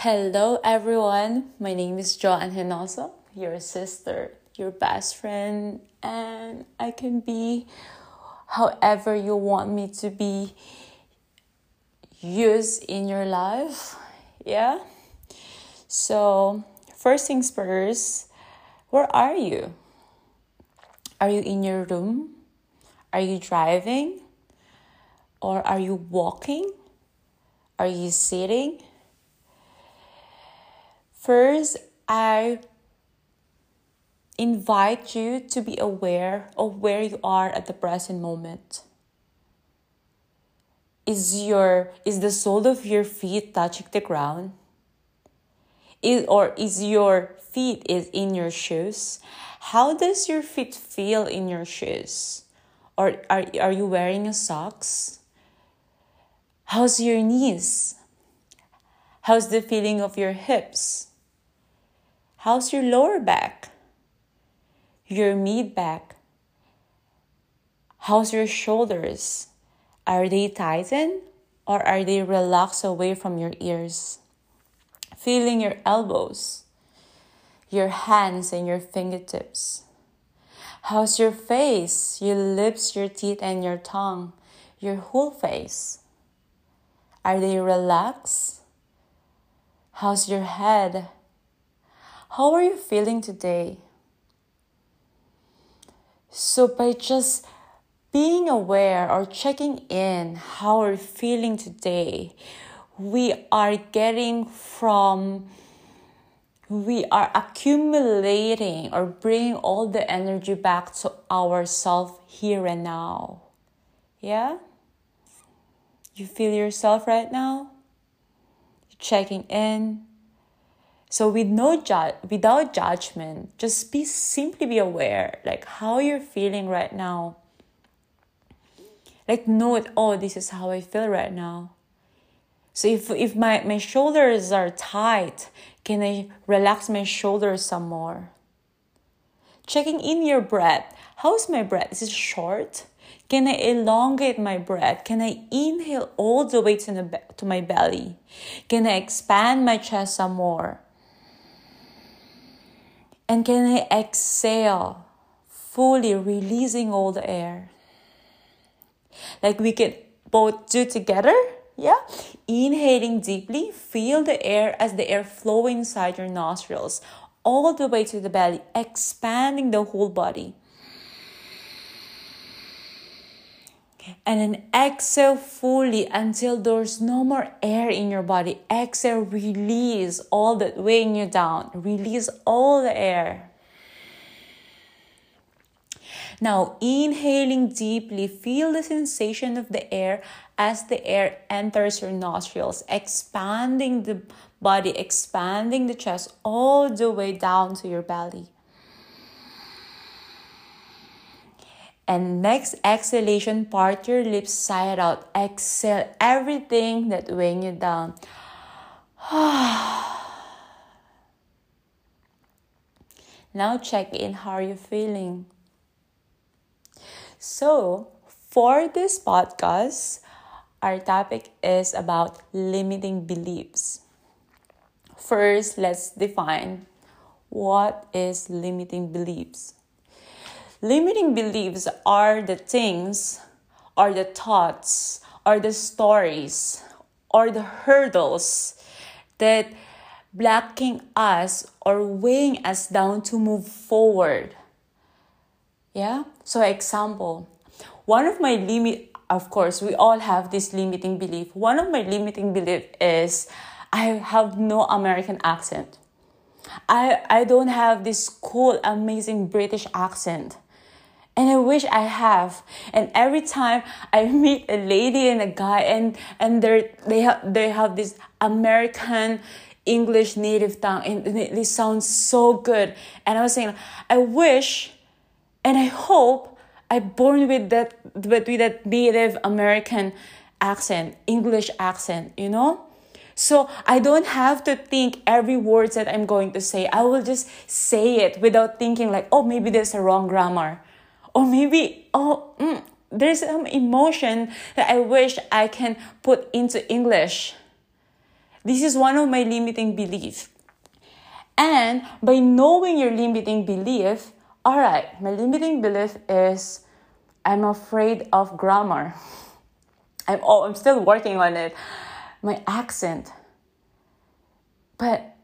Hello, everyone. My name is Joanne Hinoso, your sister, your best friend, and I can be however you want me to be used in your life. Yeah? So, first things first, where are you? Are you in your room? Are you driving? Or are you walking? Are you sitting? First, I invite you to be aware of where you are at the present moment. Is your is the sole of your feet touching the ground? Is or is your feet is in your shoes? How does your feet feel in your shoes? Or are, are you wearing a socks? How's your knees? How's the feeling of your hips? How's your lower back? Your mid back? How's your shoulders? Are they tightened or are they relaxed away from your ears? Feeling your elbows, your hands, and your fingertips. How's your face, your lips, your teeth, and your tongue, your whole face? Are they relaxed? How's your head? How are you feeling today? So, by just being aware or checking in how we're feeling today, we are getting from, we are accumulating or bringing all the energy back to ourself here and now. Yeah? You feel yourself right now? Checking in so with no ju- without judgment, just be simply be aware like how you're feeling right now. Like note, oh, this is how I feel right now. So if if my, my shoulders are tight, can I relax my shoulders some more? Checking in your breath. How's my breath? Is it short? Can I elongate my breath? Can I inhale all the way to, the, to my belly? Can I expand my chest some more? And can I exhale, fully releasing all the air? Like we can both do together. Yeah. Inhaling deeply, feel the air as the air flow inside your nostrils, all the way to the belly, expanding the whole body. And then exhale fully until there's no more air in your body. Exhale, release all that weighing you down. Release all the air. Now, inhaling deeply, feel the sensation of the air as the air enters your nostrils, expanding the body, expanding the chest all the way down to your belly. And next exhalation, part your lips side out. Exhale everything that weighing you down. now check in how are you feeling. So, for this podcast, our topic is about limiting beliefs. First, let's define what is limiting beliefs. Limiting beliefs are the things, are the thoughts, are the stories, or the hurdles that blocking us or weighing us down to move forward. Yeah? So example, one of my limit of course, we all have this limiting belief. One of my limiting belief is I have no American accent. I I don't have this cool amazing British accent and I wish I have. And every time I meet a lady and a guy, and and they they have they have this American English native tongue, and they sound so good. And I was saying, I wish, and I hope I born with that with, with that native American accent, English accent, you know. So I don't have to think every word that I'm going to say. I will just say it without thinking like, oh, maybe there's a wrong grammar or maybe oh mm, there's some emotion that I wish I can put into English. This is one of my limiting beliefs. And by knowing your limiting belief, all right, my limiting belief is I'm afraid of grammar. I'm oh, I'm still working on it. My accent. But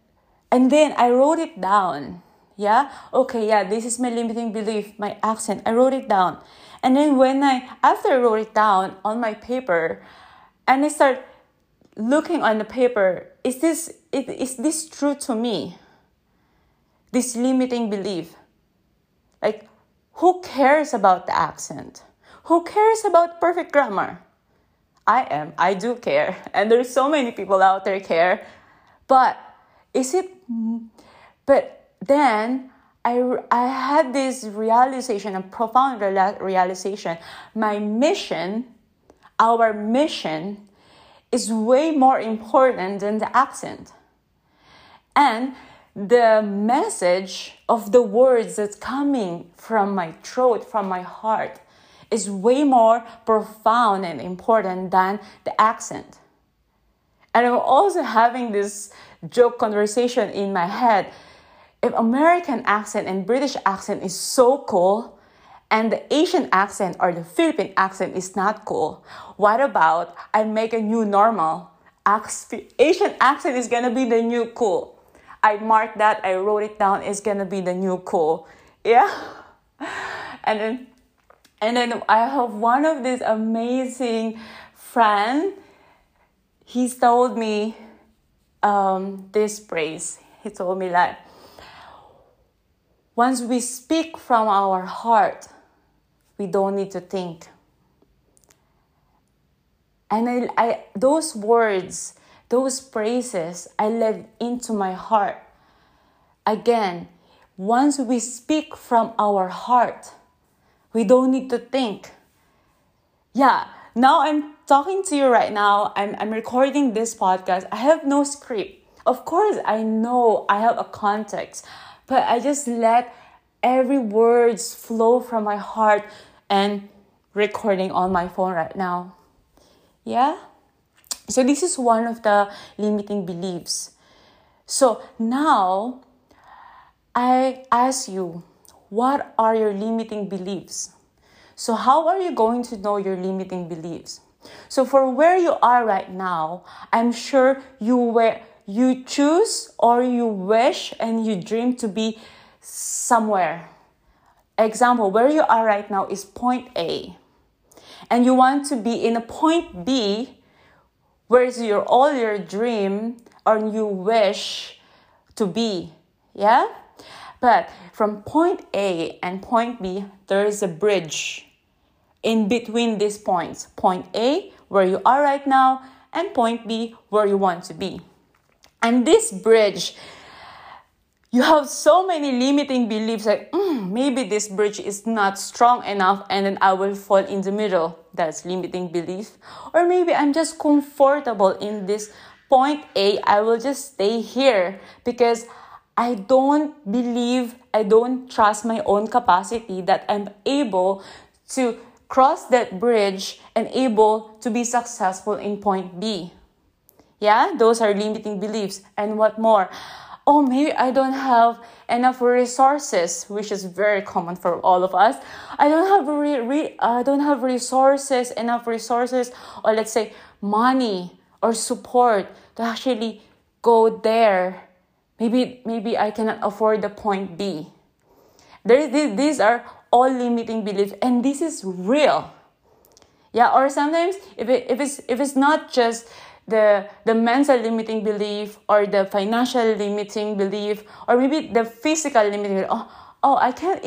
and then I wrote it down. Yeah? Okay, yeah, this is my limiting belief, my accent. I wrote it down. And then when I after I wrote it down on my paper and I start looking on the paper, is this is this true to me? This limiting belief. Like who cares about the accent? Who cares about perfect grammar? I am. I do care. And there's so many people out there care. But is it but then I, I had this realization, a profound realization. My mission, our mission, is way more important than the accent. And the message of the words that's coming from my throat, from my heart, is way more profound and important than the accent. And I'm also having this joke conversation in my head. If American accent and British accent is so cool, and the Asian accent or the Philippine accent is not cool, what about I make a new normal? Asian accent is gonna be the new cool. I marked that, I wrote it down, it's gonna be the new cool. Yeah? And then and then I have one of these amazing friend. He's told me um, this phrase. He told me like, once we speak from our heart, we don't need to think. And I, I those words those praises I let into my heart. Again, once we speak from our heart, we don't need to think. Yeah, now I'm talking to you right now. I'm, I'm recording this podcast. I have no script. Of course, I know I have a context, but I just let every words flow from my heart and recording on my phone right now. Yeah? So, this is one of the limiting beliefs. So, now I ask you, what are your limiting beliefs? So, how are you going to know your limiting beliefs? So, for where you are right now, I'm sure you were you choose or you wish and you dream to be somewhere. Example, where you are right now is point A. And you want to be in a point B where's your all your dream or you wish to be yeah but from point a and point b there is a bridge in between these points point a where you are right now and point b where you want to be and this bridge you have so many limiting beliefs like mm, maybe this bridge is not strong enough and then i will fall in the middle. That's limiting belief. Or maybe i'm just comfortable in this point a i will just stay here because i don't believe i don't trust my own capacity that i'm able to cross that bridge and able to be successful in point b yeah those are limiting beliefs and what more oh, maybe I don't have enough resources, which is very common for all of us. I don't have re- re- I don't have resources, enough resources, or let's say money or support to actually go there. Maybe maybe I cannot afford the point B. There, these are all limiting beliefs, and this is real. Yeah, or sometimes if it, if it's if it's not just the the mental limiting belief or the financial limiting belief or maybe the physical limiting belief. oh oh I can't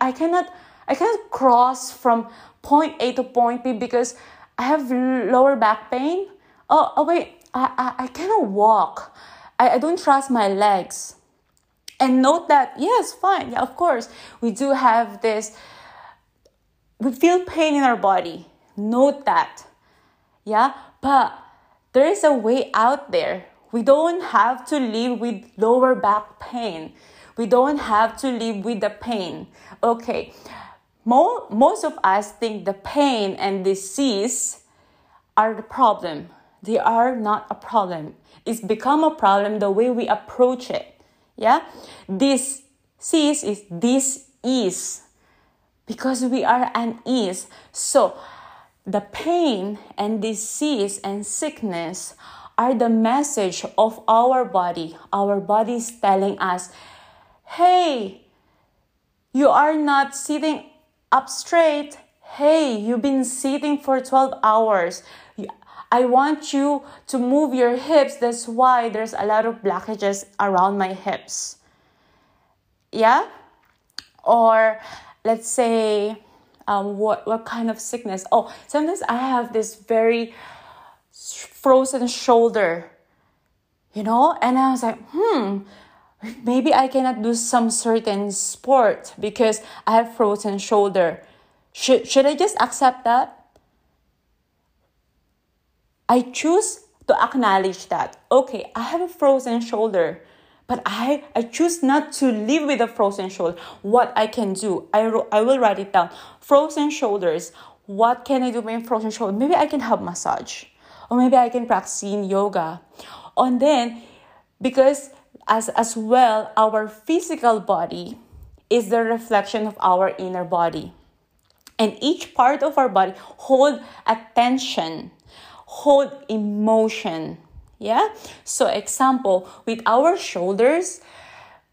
I cannot I cannot cross from point A to point B because I have lower back pain. Oh, oh wait I, I, I cannot walk. I, I don't trust my legs. And note that yes fine yeah of course we do have this we feel pain in our body. Note that yeah but there is a way out there. We don't have to live with lower back pain. We don't have to live with the pain. Okay. most of us think the pain and disease are the problem. they are not a problem. It's become a problem the way we approach it. Yeah? This sees is this is because we are unease. So the pain and disease and sickness are the message of our body. Our body is telling us, hey, you are not sitting up straight. Hey, you've been sitting for 12 hours. I want you to move your hips. That's why there's a lot of blockages around my hips. Yeah? Or let's say, um, what, what kind of sickness? Oh, sometimes I have this very frozen shoulder, you know? And I was like, hmm, maybe I cannot do some certain sport because I have frozen shoulder. Should, should I just accept that? I choose to acknowledge that, okay, I have a frozen shoulder, but I, I choose not to live with a frozen shoulder. What I can do, I, I will write it down. Frozen shoulders, what can I do with frozen shoulder? Maybe I can have massage, or maybe I can practice yoga. And then, because as, as well, our physical body is the reflection of our inner body. And each part of our body hold attention hold emotion. Yeah? So example, with our shoulders,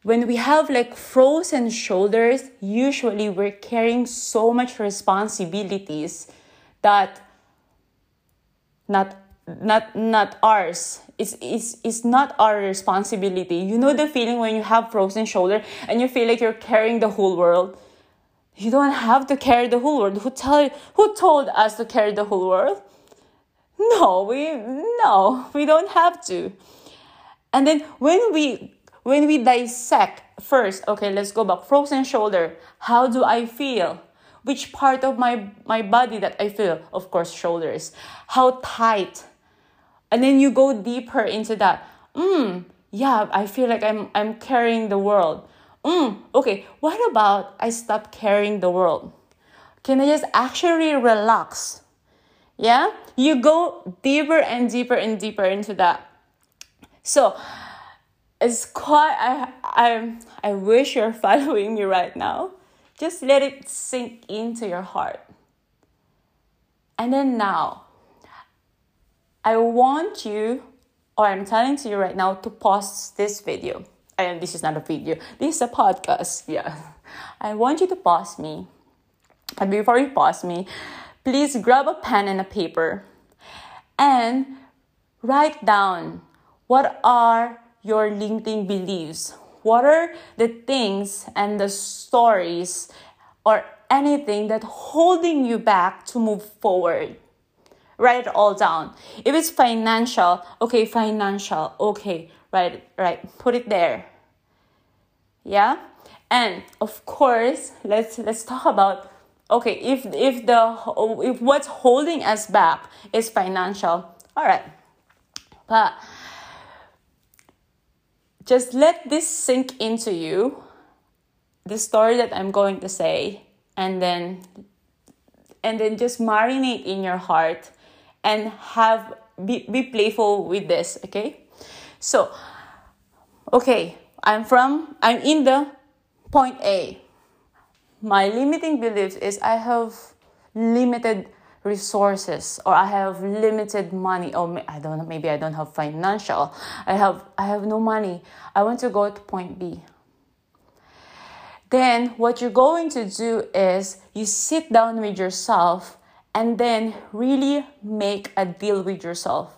when we have like frozen shoulders, usually we're carrying so much responsibilities that not not not ours. It's, it's, it's not our responsibility. You know the feeling when you have frozen shoulder and you feel like you're carrying the whole world. You don't have to carry the whole world. Who tell who told us to carry the whole world? No, we no, we don't have to. And then when we when we dissect first, okay, let's go back. Frozen shoulder. How do I feel? Which part of my my body that I feel? Of course, shoulders. How tight? And then you go deeper into that. Mm, yeah, I feel like I'm I'm carrying the world. Mm, okay, what about I stop carrying the world? Can I just actually relax? Yeah? You go deeper and deeper and deeper into that. So it's quite I I I wish you're following me right now. Just let it sink into your heart. And then now, I want you, or I'm telling to you right now, to pause this video. And this is not a video, this is a podcast. Yeah. I want you to pause me. But before you pause me, please grab a pen and a paper and write down what are your limiting beliefs. What are the things and the stories or anything that holding you back to move forward? Write it all down. If it's financial, okay, financial, okay, right, right, put it there. Yeah? And of course, let's let's talk about okay if if the if what's holding us back is financial all right. But just let this sink into you the story that i'm going to say and then and then just marinate in your heart and have be, be playful with this okay? So okay i'm from i'm in the point a my limiting beliefs is I have limited resources or I have limited money. Oh, or I don't know maybe I don't have financial. I have I have no money. I want to go to point B. Then what you're going to do is you sit down with yourself and then really make a deal with yourself.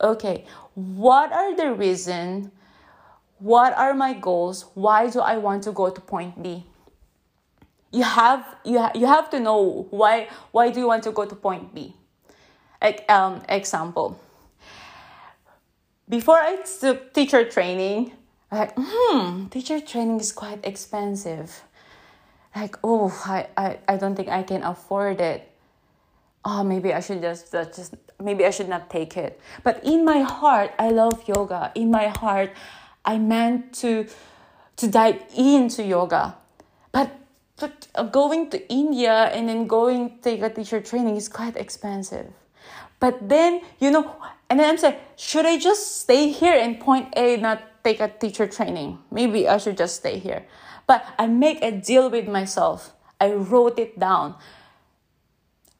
Okay what are the reason? What are my goals? Why do I want to go to point B you have you, ha- you have to know why why do you want to go to point b? Like um example. Before i took teacher training i like hmm teacher training is quite expensive. Like oh i i, I don't think i can afford it. Oh maybe i should just just maybe i should not take it. But in my heart i love yoga. In my heart i meant to to dive into yoga. But but uh, going to India and then going take a teacher training is quite expensive. But then, you know, And then I'm saying, should I just stay here in point A, not take a teacher training? Maybe I should just stay here. But I make a deal with myself. I wrote it down.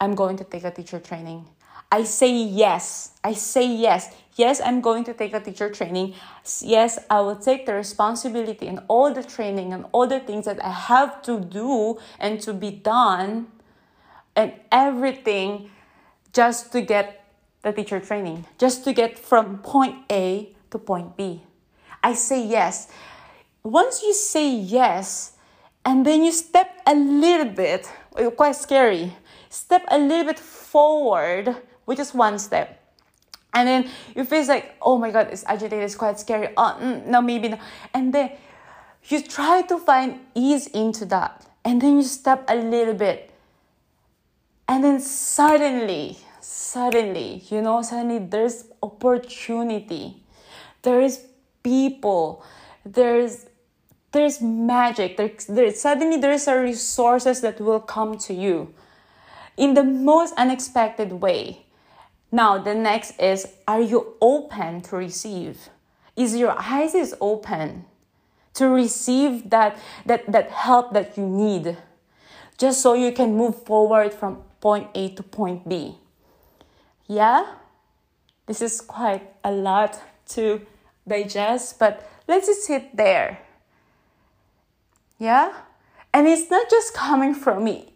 I'm going to take a teacher training. I say yes. I say yes. Yes, I'm going to take a teacher training. Yes, I will take the responsibility and all the training and all the things that I have to do and to be done and everything just to get the teacher training, just to get from point A to point B. I say yes. Once you say yes, and then you step a little bit, quite scary, step a little bit forward, which is one step. And then you feel like, oh my god, it's agitated, it's quite scary. Oh, no, maybe not. And then you try to find ease into that. And then you step a little bit. And then suddenly, suddenly, you know, suddenly there's opportunity. There is people. There's there's magic. There, there suddenly there's a resources that will come to you in the most unexpected way. Now the next is are you open to receive? Is your eyes is open to receive that that that help that you need? Just so you can move forward from point A to point B. Yeah? This is quite a lot to digest, but let's just sit there yeah? And it's not just coming from me.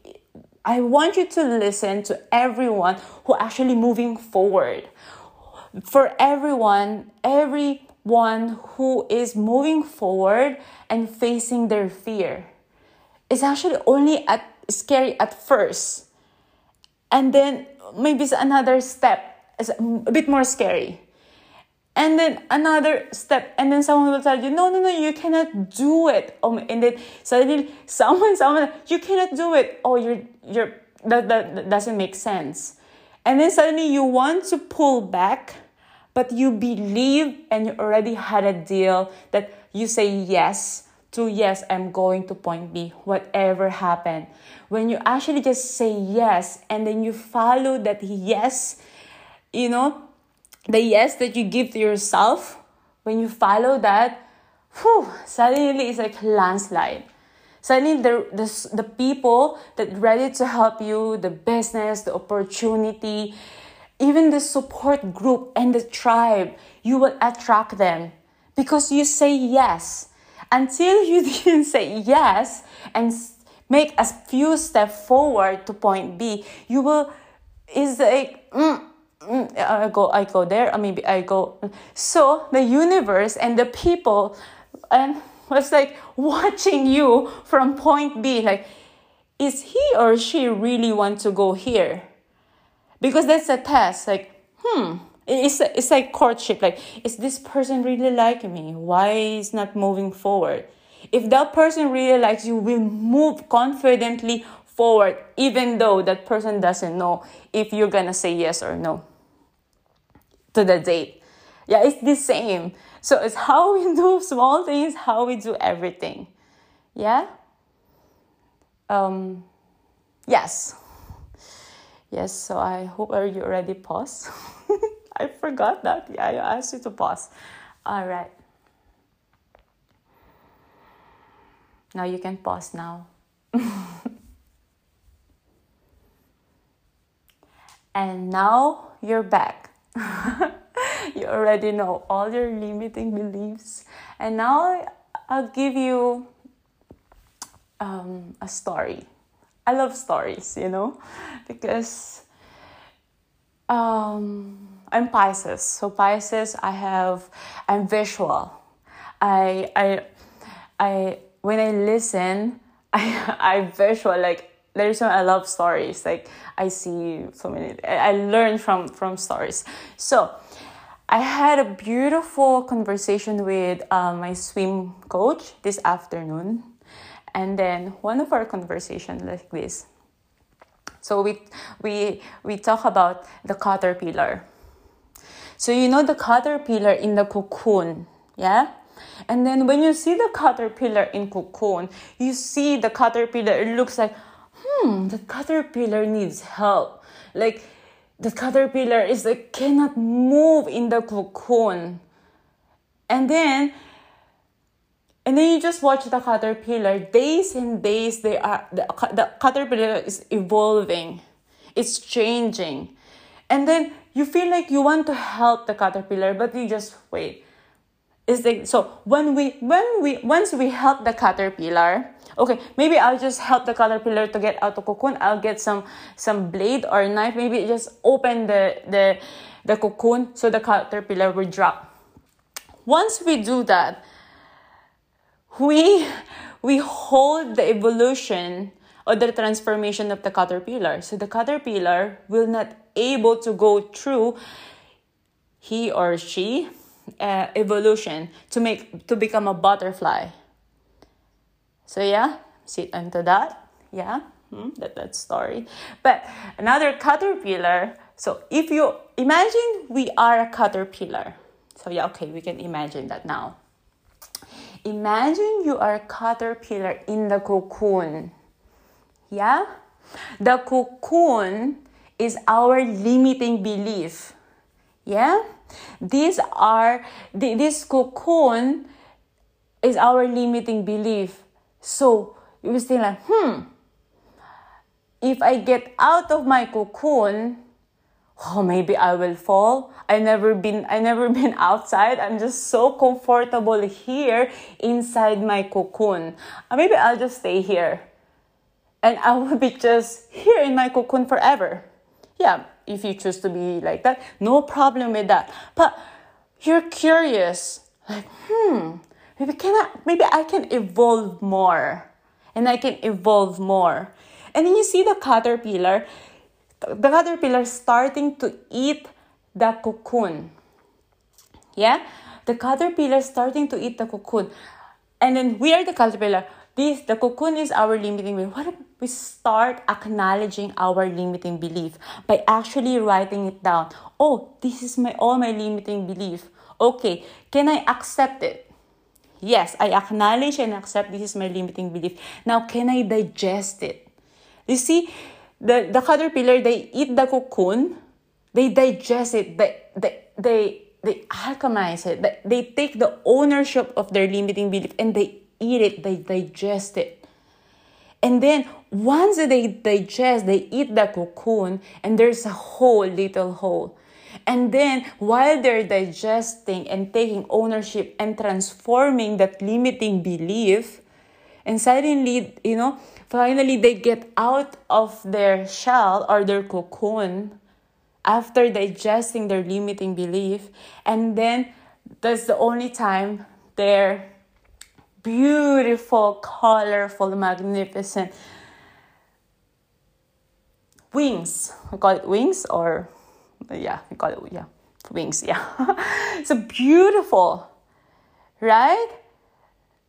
I want you to listen to everyone who actually moving forward. For everyone, everyone who is moving forward and facing their fear. It's actually only at scary at first. And then maybe it's another step, it's a bit more scary and then another step. And then someone will tell you no no no you cannot do it. Oh, and then suddenly someone someone you cannot do it. Oh you're you're that, that, that doesn't make sense. And then suddenly you want to pull back but you believe and you already had a deal that you say yes to yes i'm going to point b whatever happened. When you actually just say yes and then you follow that yes you know the yes that you give to yourself, when you follow that, whew, suddenly it's like a landslide. Suddenly the, the, the people that ready to help you, the business, the opportunity, even the support group and the tribe, you will attract them because you say yes. Until you didn't say yes and make a few steps forward to point B, you will is like mm, I go, I go there, I maybe I go. So the universe and the people, and was like watching you from point B. Like, is he or she really want to go here? Because that's a test. Like, hmm, it's it's like courtship. Like, is this person really like me? Why is not moving forward? If that person really likes you, will move confidently forward, even though that person doesn't know if you're gonna say yes or no to the date. Yeah, it's the same. So it's how we do small things, how we do everything. Yeah? Um, yes. Yes, so I hope are you already pause? I forgot that. Yeah, I asked you to pause. All right. Now you can pause now. and now you're back. you already know all your limiting beliefs. And now I'll give you um, a story. I love stories, you know, because um, I'm Pisces. So Pisces, I have I'm visual. I I I when I listen, I I visual like there's some I love stories. Like I see so many. I learn from from stories. So I had a beautiful conversation with uh, my swim coach this afternoon, and then one of our conversation like this. So we we we talk about the caterpillar. So you know the caterpillar in the cocoon, yeah. And then when you see the caterpillar in cocoon, you see the caterpillar. It looks like hmm, the caterpillar needs help. Like, the caterpillar is like cannot move in the cocoon. And then and then you just watch the caterpillar days and days they are the, the caterpillar is evolving it's changing and then you feel like you want to help the caterpillar but you just wait it's like so when we when we once we help the caterpillar okay maybe i'll just help the caterpillar to get out of cocoon. I'll get some some blade or knife. Maybe just open the the the cocoon so the caterpillar will drop. Once we do that we we hold the evolution or the transformation of the caterpillar. So the caterpillar will not able to go through he or she uh, evolution to make to become a butterfly so yeah sit into that yeah hmm, that that story but another caterpillar so if you imagine we are a caterpillar so yeah okay we can imagine that now Imagine you are a caterpillar in the cocoon. Yeah? The cocoon is our limiting belief. Yeah? These are, this cocoon is our limiting belief. So, you will think like, hmm, if I get out of my cocoon, oh maybe i will fall. I never been i never been outside. I'm just so comfortable here inside my cocoon. Or maybe i'll just stay here. And i will be just here in my cocoon forever. Yeah if you choose to be like that no problem with that. But you're curious like hmm maybe can i maybe i can evolve more and i can evolve more and then you see the caterpillar the caterpillar starting to eat the cocoon. Yeah? The caterpillar starting to eat the cocoon. And then we are the caterpillar. This the cocoon is our limiting belief. What if we start acknowledging our limiting belief by actually writing it down? Oh, this is my all my limiting belief. Okay, can I accept it? Yes, I acknowledge and accept this is my limiting belief. Now, can I digest it? You see, the, the caterpillar, they eat the cocoon, they digest it, they, they, they, they alchemize it, they, they take the ownership of their limiting belief and they eat it, they digest it. And then once they digest, they eat the cocoon and there's a whole little hole. And then while they're digesting and taking ownership and transforming that limiting belief, and suddenly, you know, finally they get out of their shell or their cocoon after digesting their limiting belief. And then that's the only time their beautiful, colorful, magnificent wings. We call it wings or yeah, we call it yeah, wings, yeah. It's so beautiful, right?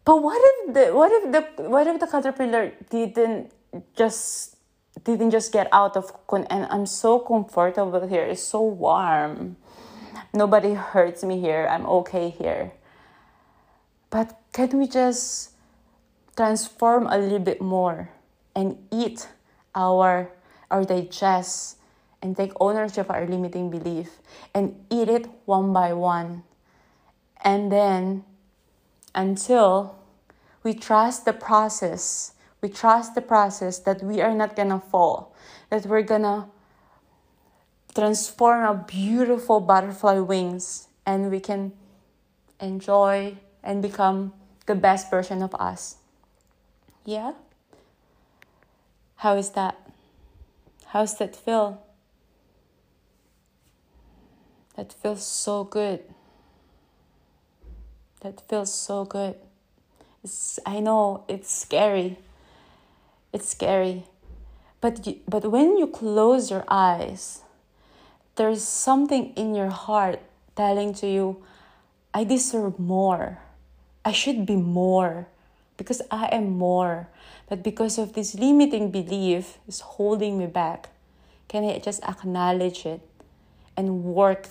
But what if the what if the what if the caterpillar didn't just didn't just get out of cocoon and I'm so comfortable here. It's so warm. Nobody hurts me here. I'm okay here. But can we just transform a little bit more and eat our or digest and take ownership of our limiting belief and eat it one by one. And then until we trust the process. We trust the process that we are not gonna fall, that we're gonna transform our beautiful butterfly wings and we can enjoy and become the best version of us. Yeah? How is that? How's that feel? That feels so good. That feels so good. It's, I know it's scary. It's scary. But, you, but when you close your eyes, there's something in your heart telling to you, I deserve more. I should be more because I am more. But because of this limiting belief is holding me back, can I just acknowledge it and work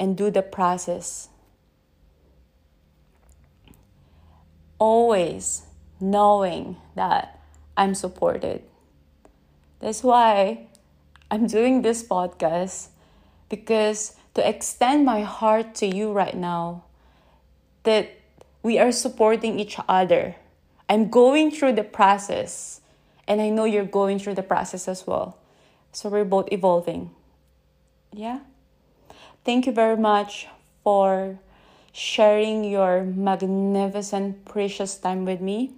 and do the process always knowing that I'm supported. That's why I'm doing this podcast because to extend my heart to you right now that we are supporting each other. I'm going through the process and I know you're going through the process as well. So we're both evolving. Yeah. Thank you very much for sharing your magnificent, precious time with me.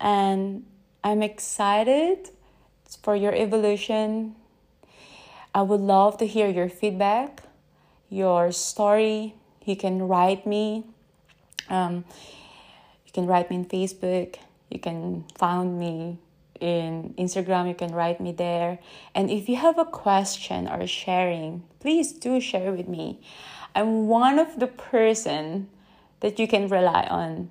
And I'm excited for your evolution. I would love to hear your feedback, your story. You can write me. Um, you can write me on Facebook. You can find me in Instagram. You can write me there. And if you have a question or sharing, please do share with me. I'm one of the person that you can rely on.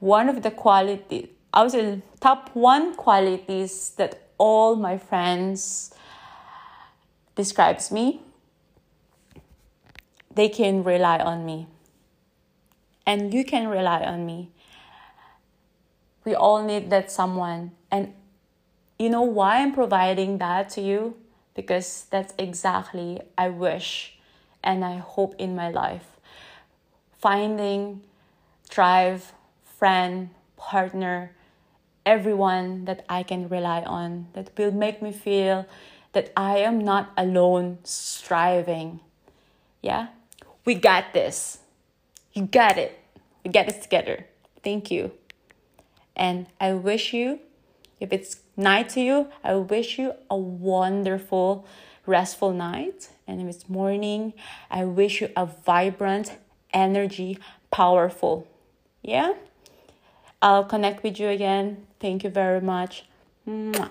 One of the quality, I would say top one qualities that all my friends describes me. They can rely on me. And you can rely on me. We all need that someone. And you know why I'm providing that to you? Because that's exactly I wish and I hope in my life. Finding tribe, friend, partner, everyone that I can rely on that will make me feel that I am not alone striving. Yeah? We got this. You got it. We got this together. Thank you. And I wish you, if it's night to you, I wish you a wonderful restful night. And if it's morning, I wish you a vibrant, energy, powerful. Yeah? I'll connect with you again. Thank you very much. Mwah.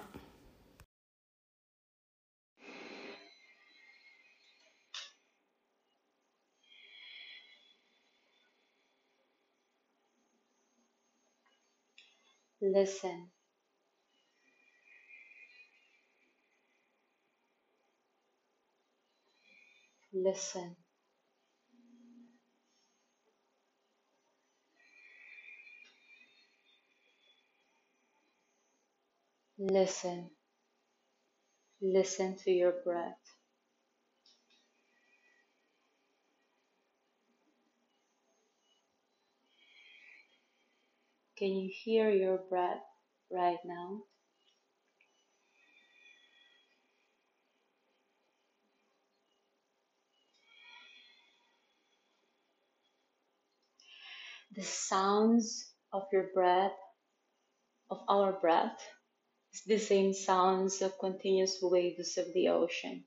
Listen. Listen. Listen. Listen to your breath. Can you hear your breath right now? The sounds of your breath, of our breath, is the same sounds of continuous waves of the ocean.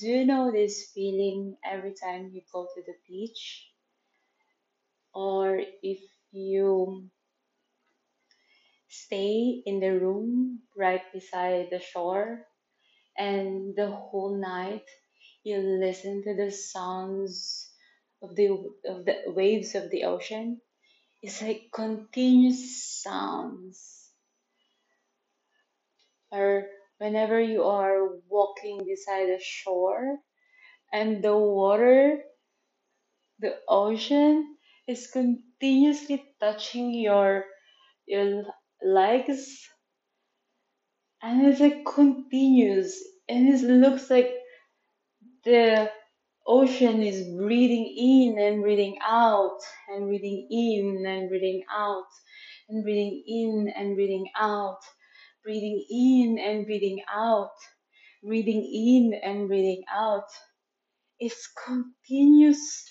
Do you know this feeling every time you go to the beach, or if you stay in the room right beside the shore, and the whole night you listen to the sounds of the of the waves of the ocean. It's like continuous sounds. Or whenever you are walking beside the shore and the water, the ocean is continuously touching your your legs and it's like continuous and it looks like the ocean is breathing in and breathing out and breathing in and breathing out and breathing in and breathing out breathing in and breathing out, breathing in and breathing out. It's continuous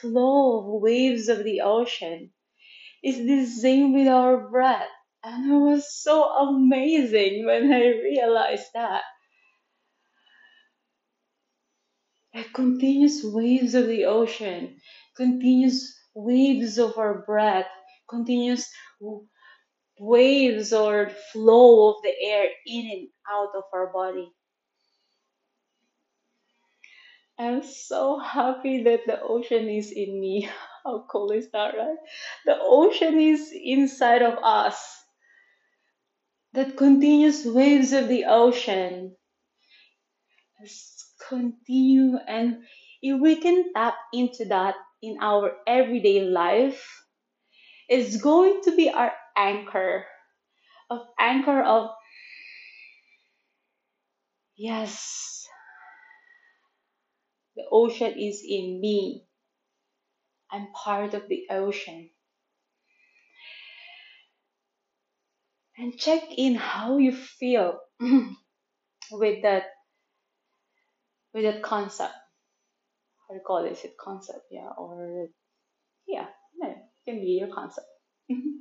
flow of waves of the ocean. It's the same with our breath. And it was so amazing when I realized that. Like continuous waves of the ocean, continuous waves of our breath, continuous waves or flow of the air in and out of our body. I'm so happy that the ocean is in me. How cool is that, right? The ocean is inside of us. That continuous waves of the ocean just continue, and if we can tap into that in our everyday life, it's going to be our anchor of anchor of yes, the ocean is in me. I'm part of the ocean. And check in how you feel with that with that concept. How do you call this? It concept, yeah, or yeah, it can be your concept.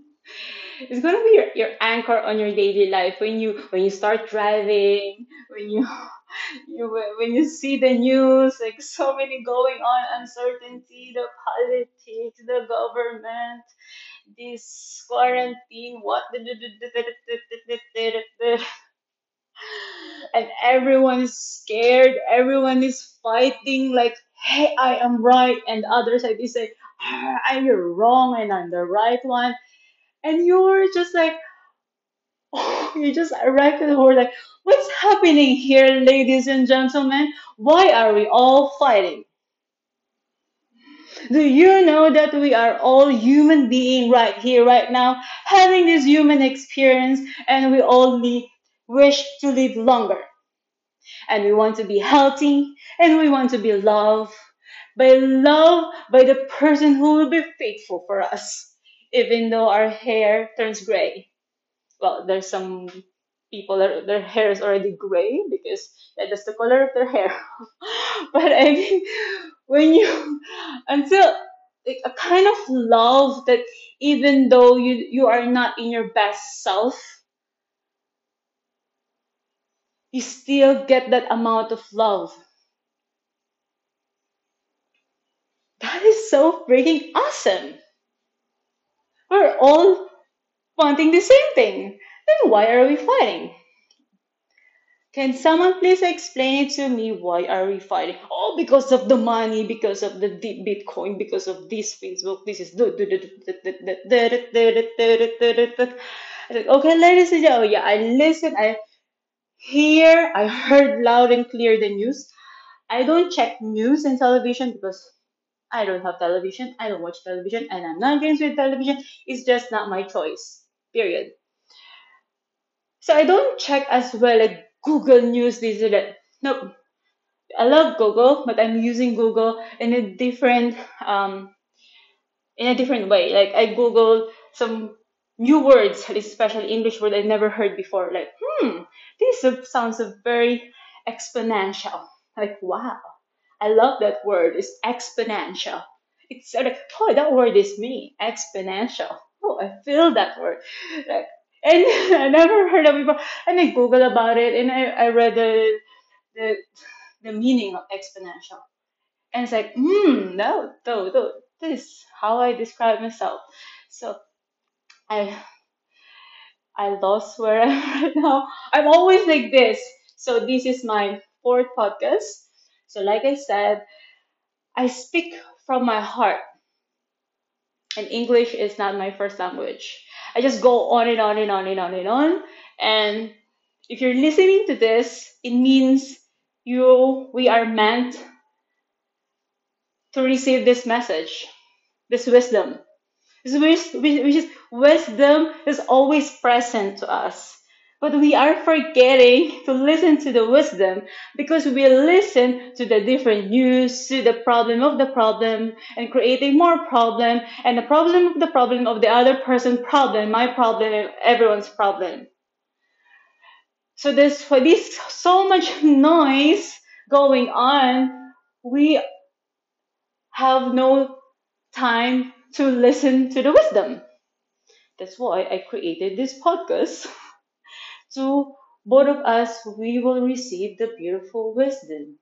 it's gonna be your, your anchor on your daily life when you when you start driving, when you you when you see the news, like so many going on, uncertainty, the politics, the government, this quarantine, what and everyone is scared, everyone is fighting like hey I am right and the other side is like ah, you're wrong and I'm the right one and you're just like oh, you just arrived at the whole like what's happening here ladies and gentlemen? Why are we all fighting? Do you know that we are all human being right here right now having this human experience and we only wish to live longer? And we want to be healthy and we want to be loved by love by the person who will be faithful for us even though our hair turns gray. Well there's some people that their hair is already gray because that's the color of their hair. But i mean when you until a kind of love that even though you you are not in your best self you still get that amount of love. That is so freaking awesome we're all wanting the same thing then why are we fighting Can someone please explain it to me? Why are we fighting? Oh, because of the money, because of the Bitcoin, because of this Facebook. This is okay, ladies and gentlemen. Oh yeah, I listen. I hear. I heard loud and clear the news. I don't check news and television because I don't have television. I don't watch television, and I'm not against with television. It's just not my choice. Period. So I don't check as well like Google News, this and that. Nope. I love Google, but I'm using Google in a different um in a different way. Like I Google some new words, especially English word I never heard before. Like, hmm, this sounds very exponential. Like, wow, I love that word. It's exponential. It's sort of, oh, that word is me, exponential. Oh, I feel that word. Like, and I never heard of it before. And I Googled about it and I, I read the, the the meaning of exponential. And it's like, hmm, no, no, no, this is how I describe myself. So I I lost where I am right now. I'm always like this. So this is my fourth podcast. So like I said, I speak from my heart. And English is not my first language. I just go on and on and on and on and on. And if you're listening to this, it means you we are meant to receive this message, this wisdom. This wis- which is wisdom is always present to us. But we are forgetting to listen to the wisdom because we listen to the different news, to the problem of the problem, and creating more problem, and the problem of the problem of the other person problem, my problem, everyone's problem. So there's for this so much noise going on, we have no time to listen to the wisdom. That's why I created this podcast. to both of us, we will receive the beautiful wisdom.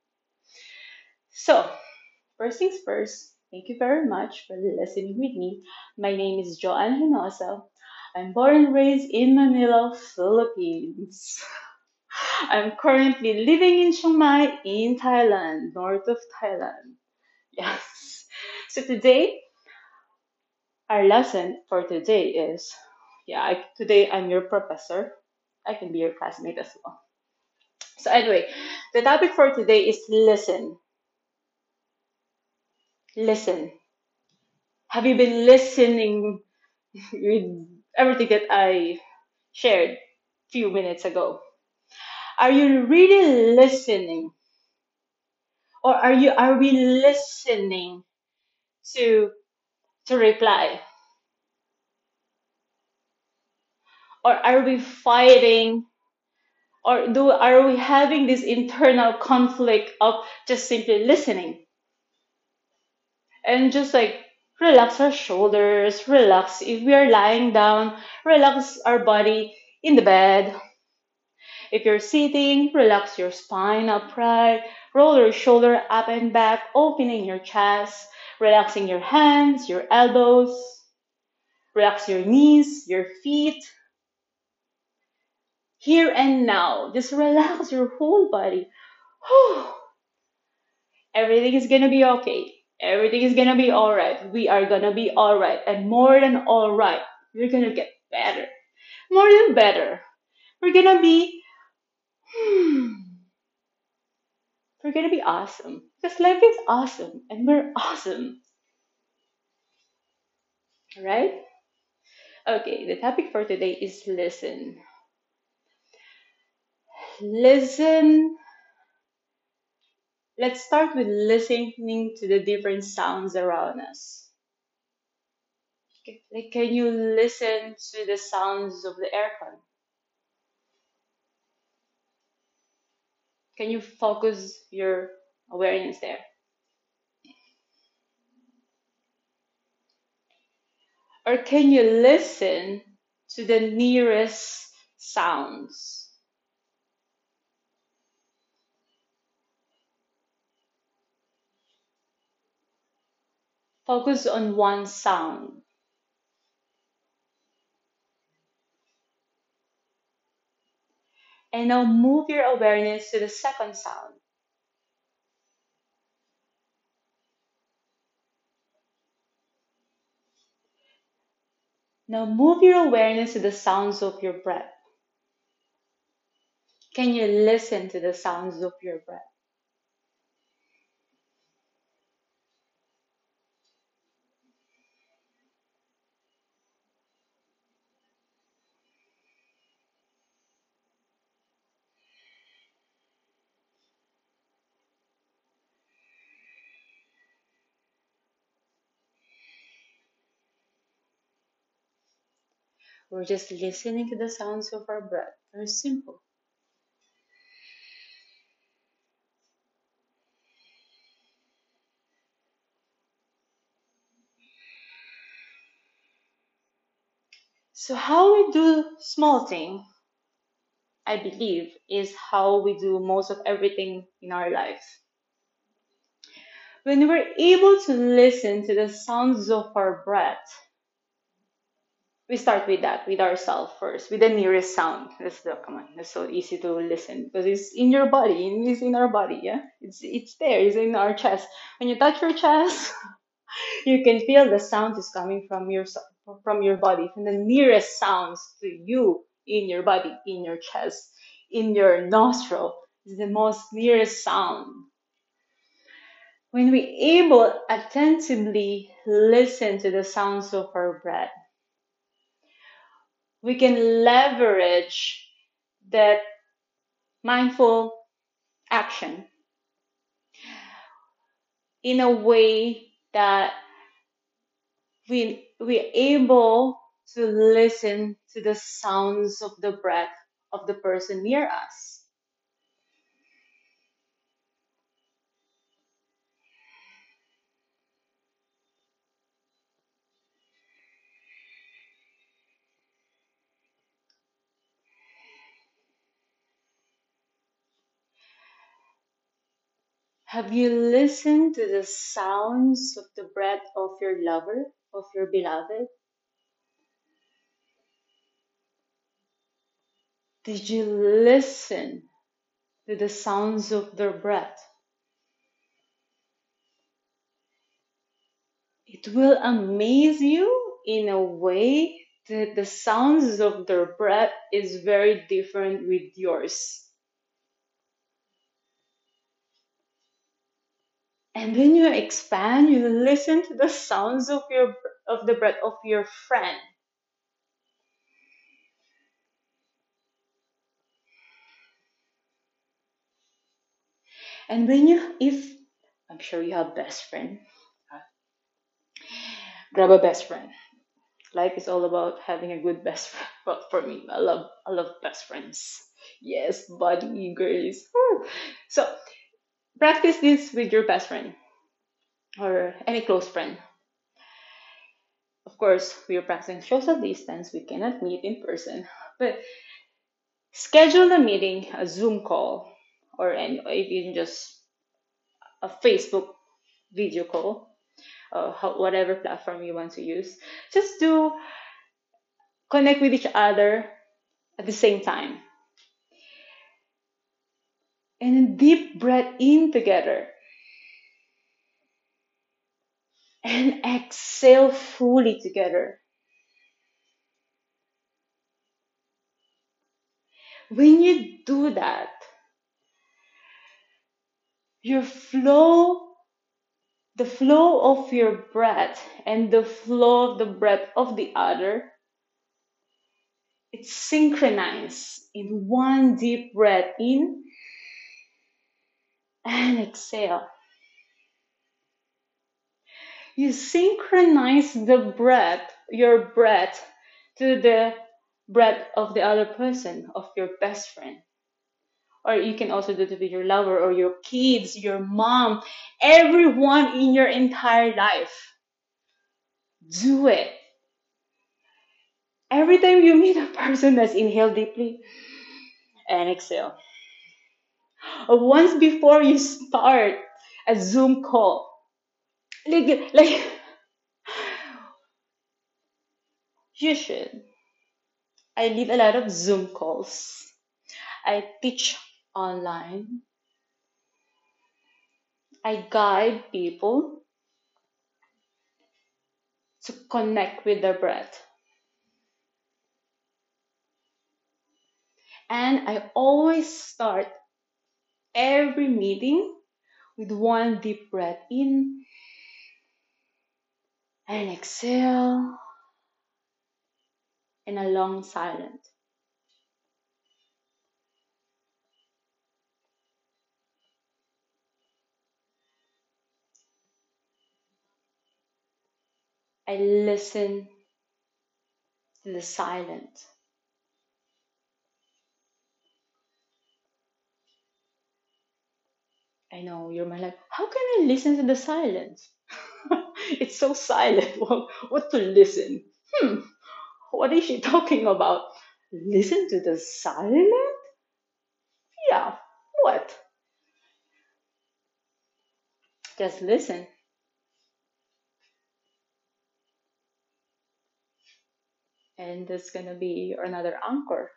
So, first things first, thank you very much for listening with me. My name is Joanne Hinosa. I'm born and raised in Manila, Philippines. I'm currently living in Chiang Mai in Thailand, north of Thailand. Yes. So today, our lesson for today is yeah, I, today I'm your professor. I can be your classmate as well. So, anyway, the topic for today is listen. Listen. Have you been listening with everything that I shared a few minutes ago? Are you really listening? Or are you are we listening to to reply? Or are we fighting? Or do are we having this internal conflict of just simply listening? And just like relax our shoulders relax. If we are lying down relax our body in the bed. If you're sitting relax your spine upright. Roll your shoulder up and back opening your chest relaxing your hands your elbows. Relax your knees your feet here and now. Just relax your whole body. Everything is gonna be okay. Everything is gonna be alright. We are gonna be alright. And more than alright, we're gonna get better. More than better. We're gonna be, hmm, we're gonna be awesome. Because life is awesome and we're awesome. Right? Okay, the topic for today is listen. Listen. Let's start with listening to the different sounds around us. Can you listen to the sounds of the aircon? Can you focus your awareness there? Or can you listen to the nearest sounds? Focus on one sound. And now move your awareness to the second sound. Now move your awareness to the sounds of your breath. Can you listen to the sounds of your breath? We're just listening to the sounds of our breath. Very simple. So how we do small thing, I believe, is how we do most of everything in our life. When we're able to listen to the sounds of our breath, we start with that, with ourselves first, with the nearest sound. Let's do, come on, it's so easy to listen because it's in your body, it's in our body, yeah. It's it's there, it's in our chest. When you touch your chest, you can feel the sound is coming from your from your body, from the nearest sounds to you in your body, in your chest, in your nostril is the most nearest sound. When we able attentively listen to the sounds of our breath, we can leverage that mindful action in a way that we we're able to listen to the sounds of the breath of the person near us. Have you listened to the sounds of the breath of your lover, of your beloved? Did you listen to the sounds of their breath. It will amaze you in a way that the sounds of their breath is very different with yours. And when you expand, you listen to the sounds of your of the breath of your friend. And when you, if I'm sure you have best friend, grab a best friend. Life is all about having a good best friend. But for me, I love, I love best friends. Yes, buddy, girls. So practice this with your best friend or any close friend. Of course, we are practicing social distance. We cannot meet in person, but schedule a meeting, a Zoom call, or any, even just a Facebook video call, uh, whatever platform you want to use. Just do connect with each other at the same time. And a deep breath in together. And exhale fully together. When you do that, your flow, the flow of your breath and the flow of the breath of the other, it's synchronized in one deep breath in and exhale. You synchronize the breath, your breath, to the breath of the other person, of your best friend or you can also do it with your lover or your kids, your mom, everyone in your entire life. Do it. Every time you meet a person, let's inhale deeply and exhale. Once before you start a Zoom call, like, like you should. I lead a lot of Zoom calls. I teach online. I guide people to connect with their breath. And I always start every meeting with one deep breath in and exhale and a long silence. I listen to the silence. I know you're my like, how can I listen to the silence? it's so silent. What, to listen? Hmm, what is she talking about? Listen to the silence? Yeah, what? Just listen. and that's gonna be another anchor.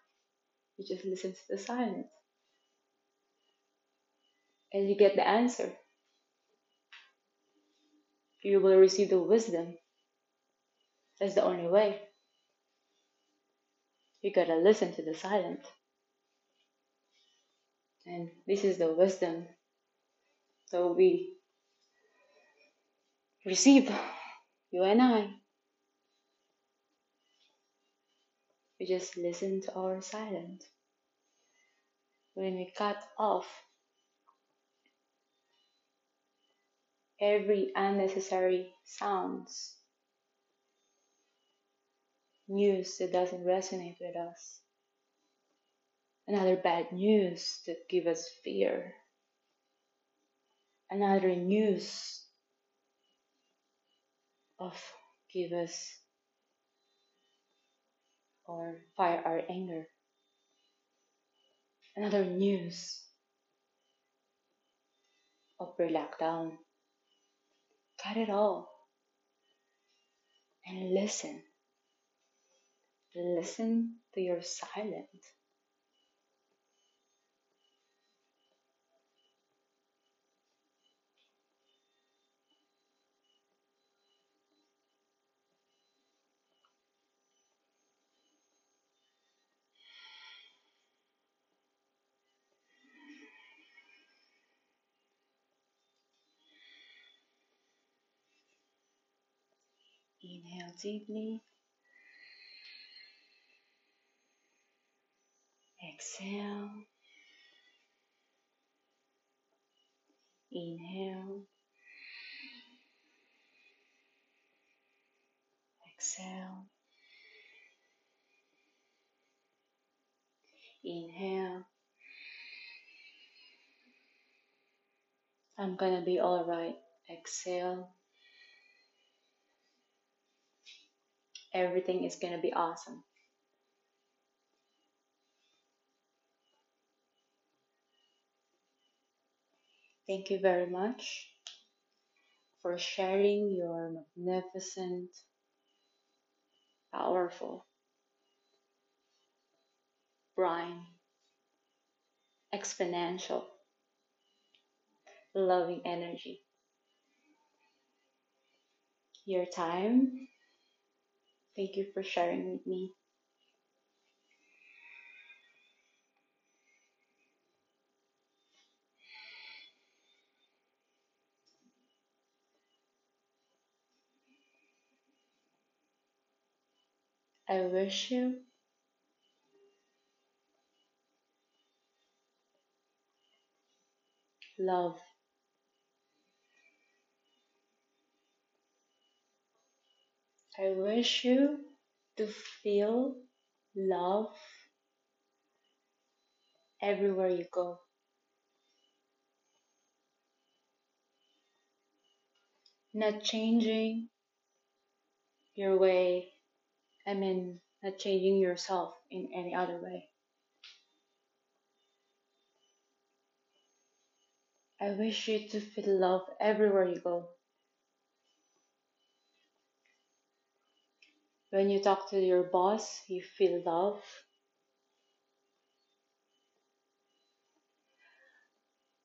You just listen to the silence. And you get the answer. You will receive the wisdom. That's the only way. You gotta listen to the silence. And this is the wisdom that we receive, you and I. We just listen to our silence. When we cut off every unnecessary sounds, news that doesn't resonate with us, another bad news that give us fear, another news of give us or fire our anger. Another news of your lockdown. Cut it all and listen. Listen to your silence. Inhale deeply. Exhale. Inhale. Exhale. Inhale. I'm gonna be alright. Exhale. Everything is gonna be awesome. Thank you very much for sharing your magnificent, powerful, brine, exponential, loving energy. Your time. Thank you for sharing with me. I wish you love. I wish you to feel love everywhere you go. Not changing your way, I mean, not changing yourself in any other way. I wish you to feel love everywhere you go. When you talk to your boss, you feel love.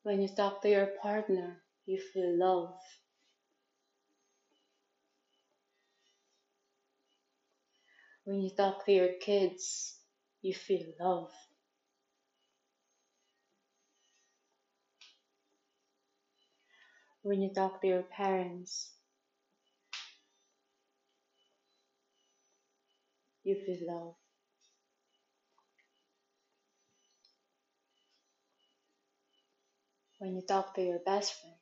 When you talk to your partner, you feel love. When you talk to your kids, you feel love. When you talk to your parents, you feel love. When you talk to your best friend,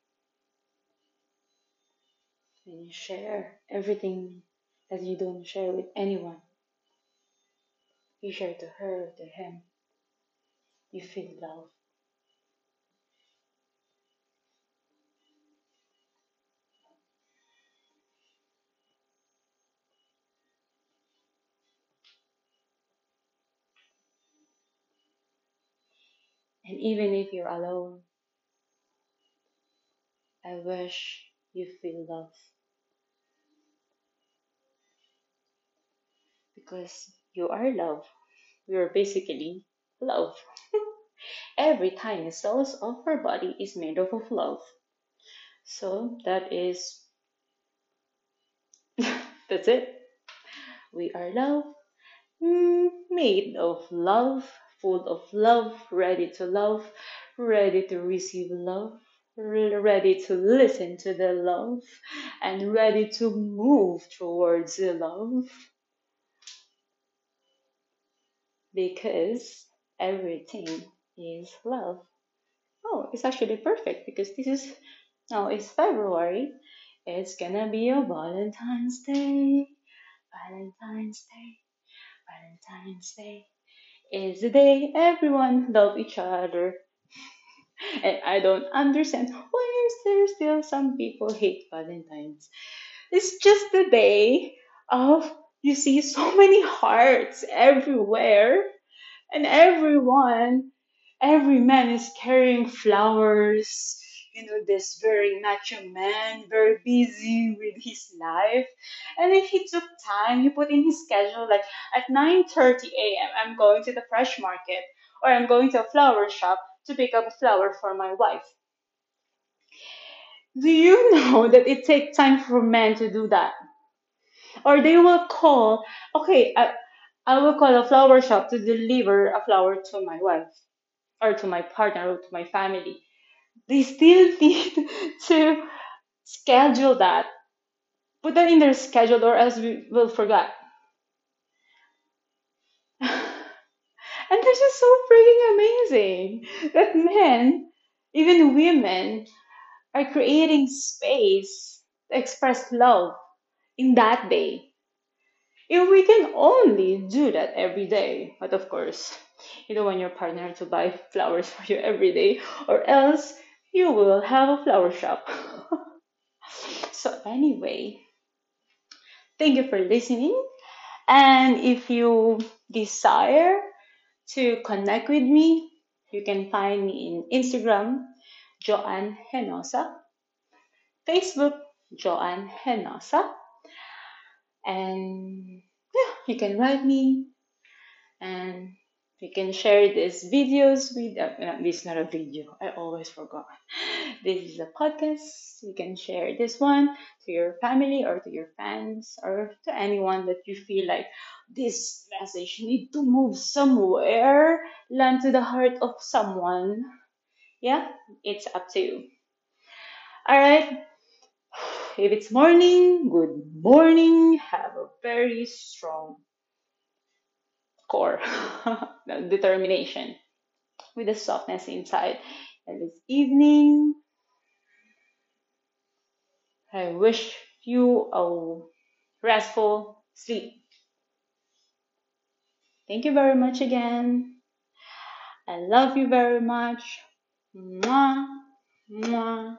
when you share everything that you don't share with anyone, you share to her, to him, you feel love. And even if you're alone, I wish you feel love. Because you are love. You're basically love. Every tiny cells of our body is made up of love. So that is that's it. We are love, mm, made of love, full of love, ready to love, ready to receive love, ready to listen to the love, and ready to move towards the love. Because everything is love. Oh, it's actually perfect because this is now it's February. It's gonna be a Valentine's Day. Valentine's Day. Valentine's Day is the day everyone love each other. And I don't understand why is there still some people hate Valentine's. It's just the day of you see so many hearts everywhere and everyone every man is carrying flowers you know this very macho man very busy with his life. And if he took time he put in his schedule like at 9.30 a.m i'm going to the fresh market or i'm going to a flower shop to pick up a flower for my wife. Do you know that it takes time for men to do that? Or they will call okay I, I will call a flower shop to deliver a flower to my wife or to my partner or to my family. They still need to schedule that put that in their schedule or else we will forget. and this is so freaking amazing that men, even women, are creating space to express love in that day. If we can only do that every day, but of course, you don't want your partner to buy flowers for you every day, or else you will have a flower shop. so, anyway, thank you for listening. And if you desire to connect with me, you can find me in Instagram, Joanne Henosa, Facebook, Joanne Henosa, and yeah, you can write me and you can share these videos with uh, uh, is not a video i always forgot. This is a podcast. You can share this one to your family or to your fans or to anyone that you feel like this message need to move somewhere. Land to the heart of someone. Yeah it's up to you. All right if it's morning good morning. Have a very strong core determination with a softness inside. And this evening, I wish you a restful sleep. Thank you very much again. I love you very much. Mwah, mwah.